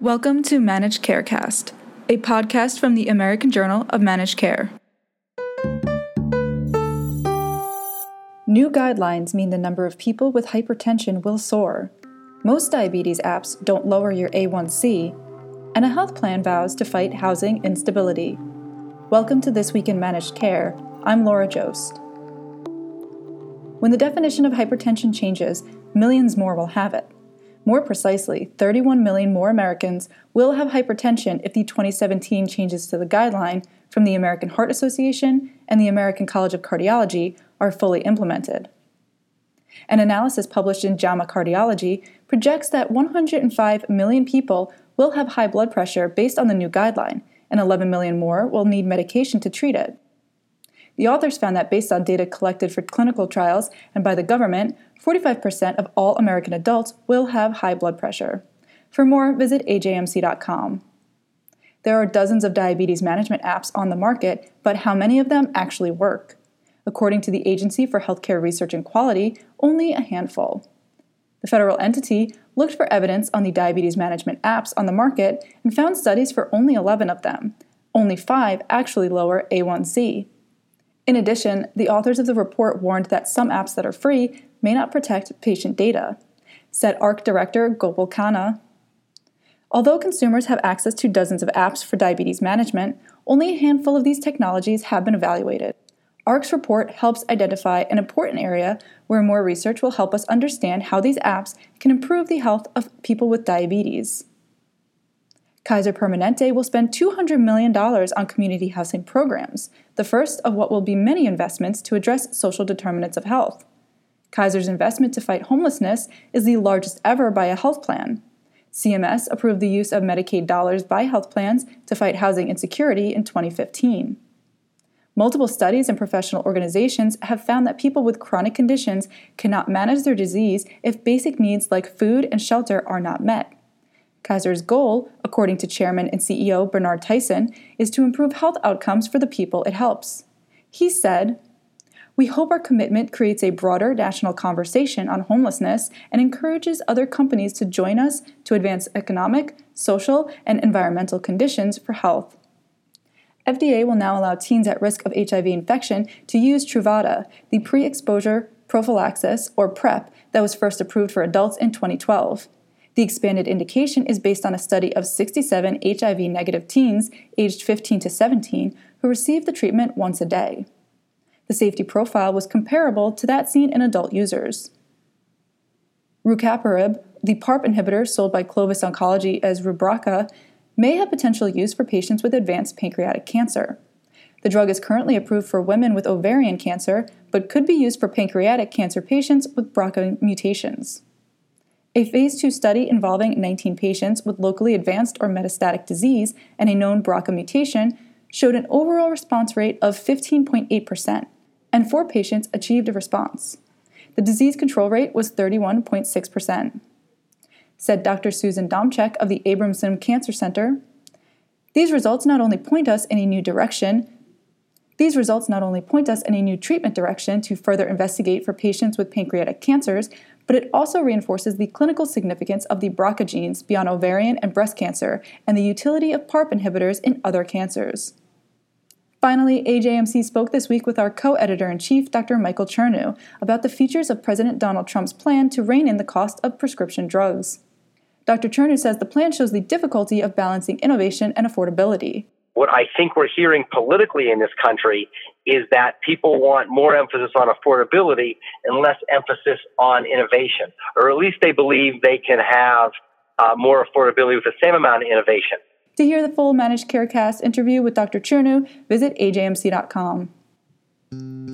Welcome to Managed Carecast, a podcast from the American Journal of Managed Care. New guidelines mean the number of people with hypertension will soar. Most diabetes apps don't lower your A1C, and a health plan vows to fight housing instability. Welcome to This Week in Managed Care. I'm Laura Joszt. When the definition of hypertension changes, millions more will have it. More precisely, 31 million more Americans will have hypertension if the 2017 changes to the guideline from the American Heart Association and the American College of Cardiology are fully implemented. An analysis published in JAMA Cardiology projects that 105 million people will have high blood pressure based on the new guideline, and 11 million more will need medication to treat it. The authors found that based on data collected for clinical trials and by the government, 45% of all American adults will have high blood pressure. For more, visit ajmc.com. There are dozens of diabetes management apps on the market, but how many of them actually work? According to the Agency for Healthcare Research and Quality, only a handful. The federal entity looked for evidence on the diabetes management apps on the market and found studies for only 11 of them. Only five actually lower A1C. In addition, the authors of the report warned that some apps that are free may not protect patient data, said AHRQ Director Gopal Khanna. Although consumers have access to dozens of apps for diabetes management, only a handful of these technologies have been evaluated. AHRQ's report helps identify an important area where more research will help us understand how these apps can improve the health of people with diabetes. Kaiser Permanente will spend $200 million on community housing programs, the first of what will be many investments to address social determinants of health. Kaiser's investment to fight homelessness is the largest ever by a health plan. CMS approved the use of Medicaid dollars by health plans to fight housing insecurity in 2015. Multiple studies and professional organizations have found that people with chronic conditions cannot manage their disease if basic needs like food and shelter are not met. Kaiser's goal, according to Chairman and CEO Bernard Tyson, is to improve health outcomes for the people it helps. He said, we hope our commitment creates a broader national conversation on homelessness and encourages other companies to join us to advance economic, social, and environmental conditions for health. FDA will now allow teens at risk of HIV infection to use Truvada, the pre exposure prophylaxis, or PrEP, that was first approved for adults in 2012. The expanded indication is based on a study of 67 HIV negative teens aged 15 to 17 who received the treatment once a day. The safety profile was comparable to that seen in adult users. Rucaparib, the PARP inhibitor sold by Clovis Oncology as Rubraca, may have potential use for patients with advanced pancreatic cancer. The drug is currently approved for women with ovarian cancer, but could be used for pancreatic cancer patients with BRCA mutations. A phase 2 study involving 19 patients with locally advanced or metastatic disease and a known BRCA mutation showed an overall response rate of 15.8%, and four patients achieved a response. The disease control rate was 31.6%. Said Dr. Susan Domchek of the Abramson Cancer Center, these results not only point us in a new direction, these results not only point us in a new treatment direction to further investigate for patients with pancreatic cancers, but it also reinforces the clinical significance of the BRCA genes beyond ovarian and breast cancer and the utility of PARP inhibitors in other cancers. Finally, AJMC spoke this week with our co editor in chief, Dr. Michael Chernew, about the features of President Donald Trump's plan to rein in the cost of prescription drugs. Dr. Chernow says the plan shows the difficulty of balancing innovation and affordability. What I think we're hearing politically in this country is that people want more emphasis on affordability and less emphasis on innovation, or at least they believe they can have uh, more affordability with the same amount of innovation. To hear the full Managed Carecast interview with Dr. Chernew, visit ajmc.com.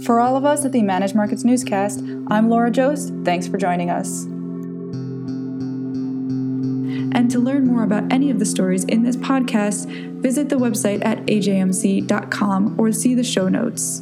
For all of us at the Managed Markets Newscast, I'm Laura Joszt. Thanks for joining us. And to learn more about any of the stories in this podcast, visit the website at ajmc.com or see the show notes.